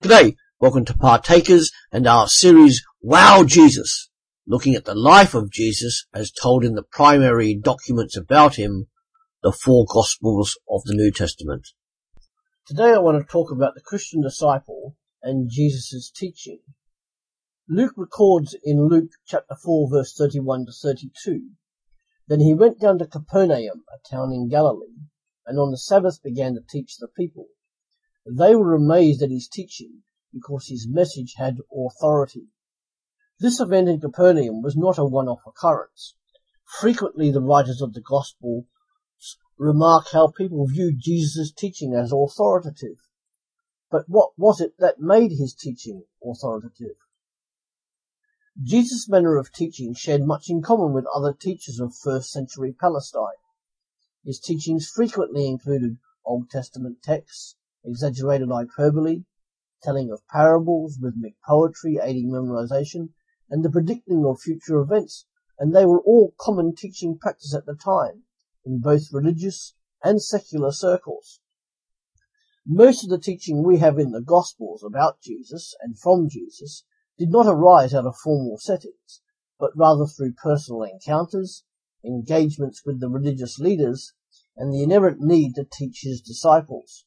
G'day, welcome to Partakers and our series Wow Jesus, looking at the life of Jesus as told in the primary documents about him, the four Gospels of the New Testament. Today I want to talk about the Christian disciple and Jesus' teaching. Luke records in Luke chapter 4 verse 31 to 32, Then he went down to Capernaum, a town in Galilee, and on the Sabbath began to teach the people. They were amazed at his teaching, because his message had authority. This event in Capernaum was not a one-off occurrence. Frequently the writers of the Gospel remark how people viewed Jesus' teaching as authoritative. But what was it that made his teaching authoritative? Jesus' manner of teaching shared much in common with other teachers of first century Palestine. His teachings frequently included Old Testament texts, exaggerated hyperbole, telling of parables, rhythmic poetry aiding memorization, and the predicting of future events, and they were all common teaching practice at the time, in both religious and secular circles. Most of the teaching we have in the Gospels about Jesus and from Jesus did not arise out of formal settings, but rather through personal encounters, engagements with the religious leaders, and the inherent need to teach his disciples.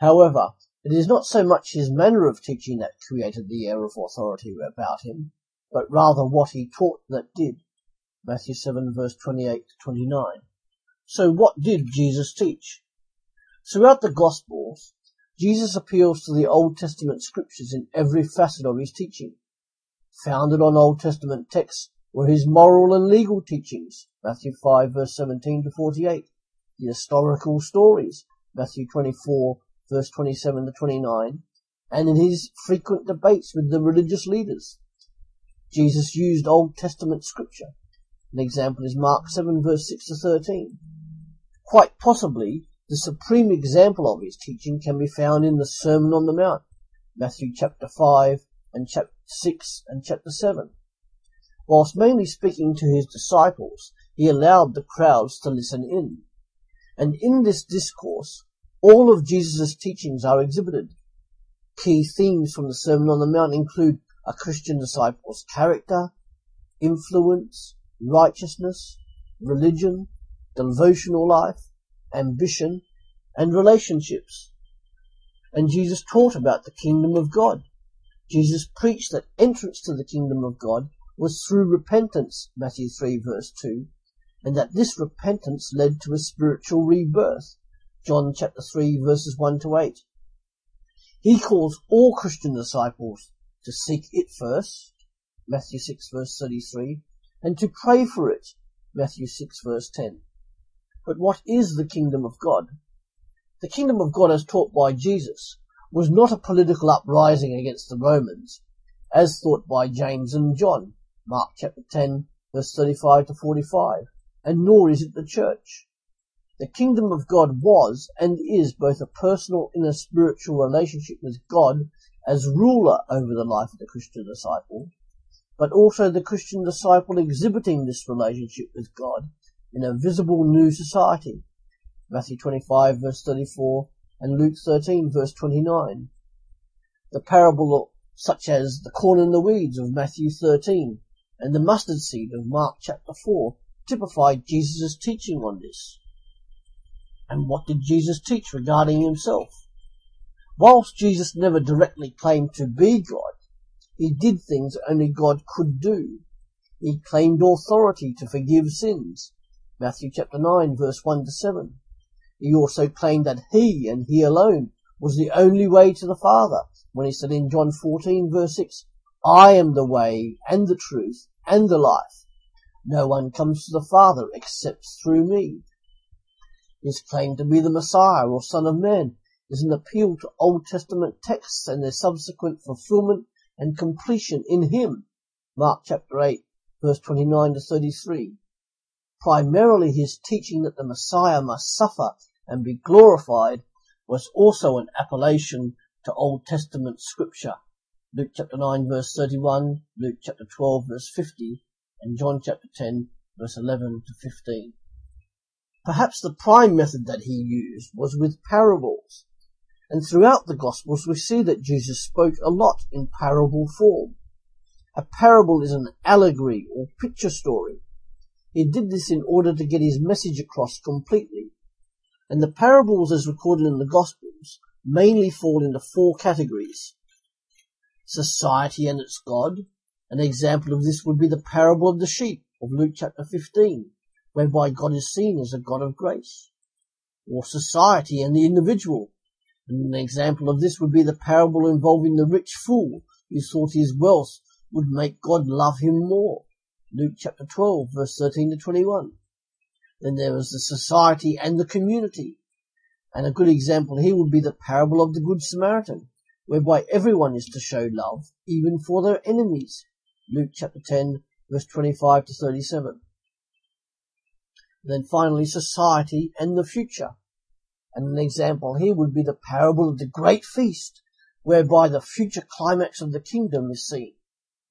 However, it is not so much his manner of teaching that created the air of authority about him, but rather what he taught that did. Matthew 7 verse 28 to 29. So what did Jesus teach? Throughout the Gospels, Jesus appeals to the Old Testament scriptures in every facet of his teaching. Founded on Old Testament texts were his moral and legal teachings, Matthew 5 verse 17 to 48, the historical stories, Matthew 24 verse 27 to 29, and in his frequent debates with the religious leaders. Jesus used Old Testament scripture. An example is Mark 7 verse 6 to 13. Quite possibly, the supreme example of his teaching can be found in the Sermon on the Mount, Matthew chapter 5 and chapter 6 and chapter 7. Whilst mainly speaking to his disciples, he allowed the crowds to listen in. And in this discourse, all of Jesus' teachings are exhibited. Key themes from the Sermon on the Mount include a Christian disciple's character, influence, righteousness, religion, devotional life, ambition, and relationships. And Jesus taught about the kingdom of God. Jesus preached that entrance to the kingdom of God was through repentance, Matthew 3 verse 2, and that this repentance led to a spiritual rebirth, John chapter 3 verses 1 to 8. He calls all Christian disciples to seek it first, Matthew 6 verse 33, and to pray for it, Matthew 6 verse 10. But what is the kingdom of God? The kingdom of God as taught by Jesus was not a political uprising against the Romans, as thought by James and John, Mark chapter 10 verse 35 to 45, and nor is it the church. The kingdom of God was and is both a personal inner spiritual relationship with God as ruler over the life of the Christian disciple, but also the Christian disciple exhibiting this relationship with God in a visible new society. Matthew 25 verse 34 and Luke 13 verse 29. The parable such as the corn and the weeds of Matthew 13 and the mustard seed of Mark chapter 4 typified Jesus' teaching on this. And what did Jesus teach regarding himself? Whilst Jesus never directly claimed to be God, he did things only God could do. He claimed authority to forgive sins. Matthew chapter 9 verse 1 to 7. He also claimed that he and he alone was the only way to the Father when he said in John 14 verse 6, I am the way and the truth and the life. No one comes to the Father except through me. His claim to be the Messiah or Son of Man is an appeal to Old Testament texts and their subsequent fulfillment and completion in Him. Mark chapter 8 verse 29 to 33. Primarily his teaching that the Messiah must suffer and be glorified was also an appellation to Old Testament scripture. Luke chapter 9 verse 31, Luke chapter 12 verse 50, and John chapter 10 verse 11 to 15. Perhaps the prime method that he used was with parables. And throughout the Gospels we see that Jesus spoke a lot in parable form. A parable is an allegory or picture story. He did this in order to get his message across completely. And the parables as recorded in the Gospels mainly fall into four categories. Society and its God. An example of this would be the parable of the sheep of Luke chapter 15, whereby God is seen as a God of grace. Or society and the individual. And an example of this would be the parable involving the rich fool who thought his wealth would make God love him more. Luke chapter 12 verse 13 to 21. Then there is the society and the community. And a good example here would be the parable of the Good Samaritan, whereby everyone is to show love, even for their enemies. Luke chapter 10 verse 25 to 37. And then finally, society and the future. And an example here would be the parable of the great feast, whereby the future climax of the kingdom is seen.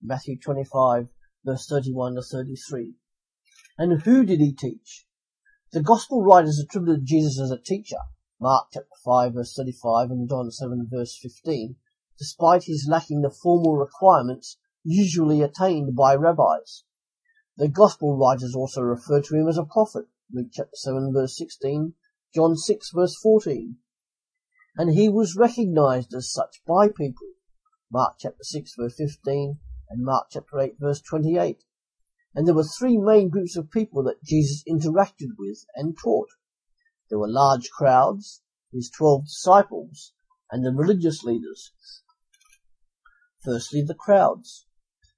Matthew 25 verse 31 to 33. And who did he teach? The gospel writers attributed Jesus as a teacher, Mark chapter 5 verse 35 and John 7 verse 15, despite his lacking the formal requirements usually attained by rabbis. The gospel writers also refer to him as a prophet, Luke chapter 7 verse 16, John 6 verse 14. And he was recognized as such by people, Mark chapter 6 verse 15 and Mark chapter 8 verse 28. And there were three main groups of people that Jesus interacted with and taught. There were large crowds, his twelve disciples, and the religious leaders. Firstly, the crowds.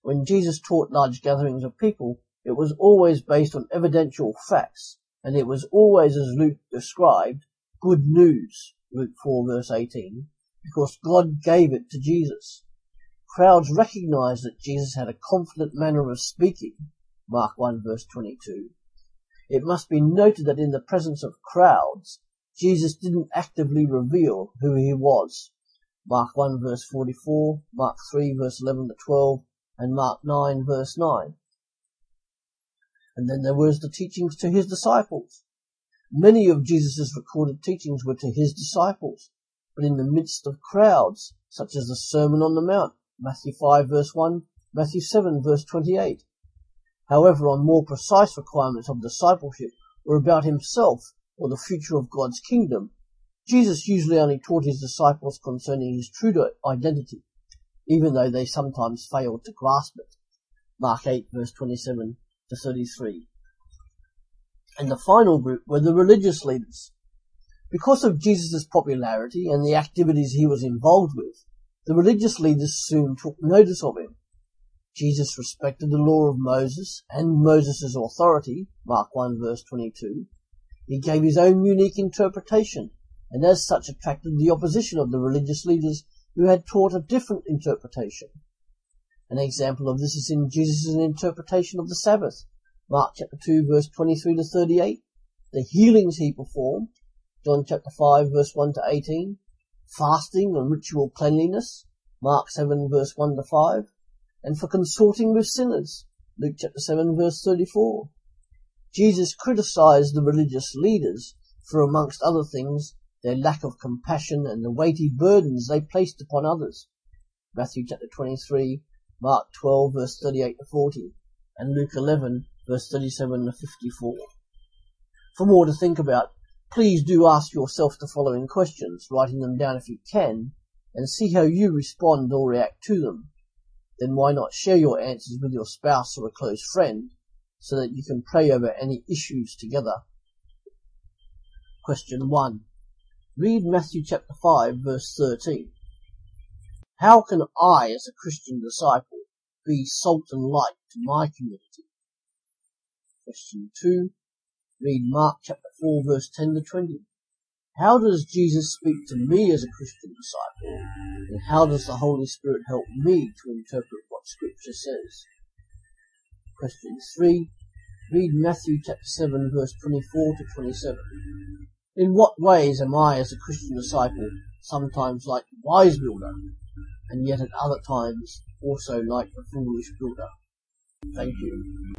When Jesus taught large gatherings of people, it was always based on evidential facts, and it was always, as Luke described, good news, Luke 4 verse 18, because God gave it to Jesus. Crowds recognized that Jesus had a confident manner of speaking, Mark 1 verse 22, it must be noted that in the presence of crowds, Jesus didn't actively reveal who he was. Mark 1 verse 44, Mark 3 verse 11 to 12, and Mark 9 verse 9. And then there was the teachings to his disciples. Many of Jesus' recorded teachings were to his disciples, but in the midst of crowds, such as the Sermon on the Mount, Matthew 5 verse 1, Matthew 7 verse 28, However, on more precise requirements of discipleship or about himself or the future of God's kingdom, Jesus usually only taught his disciples concerning his true identity, even though they sometimes failed to grasp it. Mark 8 verse 27 to 33. And the final group were the religious leaders. Because of Jesus' popularity and the activities he was involved with, the religious leaders soon took notice of him Jesus respected the law of Moses and Moses' authority, Mark 1 verse 22. He gave his own unique interpretation and as such attracted the opposition of the religious leaders who had taught a different interpretation. An example of this is in Jesus' interpretation of the Sabbath, Mark chapter 2 verse 23 to 38, the healings he performed, John chapter 5 verse 1 to 18, fasting and ritual cleanliness, Mark 7 verse 1 to 5, and for consorting with sinners. Luke chapter 7 verse 34. Jesus criticized the religious leaders for amongst other things their lack of compassion and the weighty burdens they placed upon others. Matthew chapter 23, Mark 12 verse 38 to 40, and Luke 11 verse 37 to 54. For more to think about, please do ask yourself the following questions, writing them down if you can, and see how you respond or react to them then why not share your answers with your spouse or a close friend so that you can pray over any issues together? Question 1. Read Matthew chapter 5 verse 13. How can I, as a Christian disciple, be salt and light to my community? Question 2. Read Mark chapter 4 verse 10 to 20. How does Jesus speak to me as a Christian disciple? And how does the Holy Spirit help me to interpret what Scripture says? Question 3. Read Matthew chapter 7 verse 24 to 27. In what ways am I as a Christian disciple sometimes like wise builder, and yet at other times also like a foolish builder? Thank you.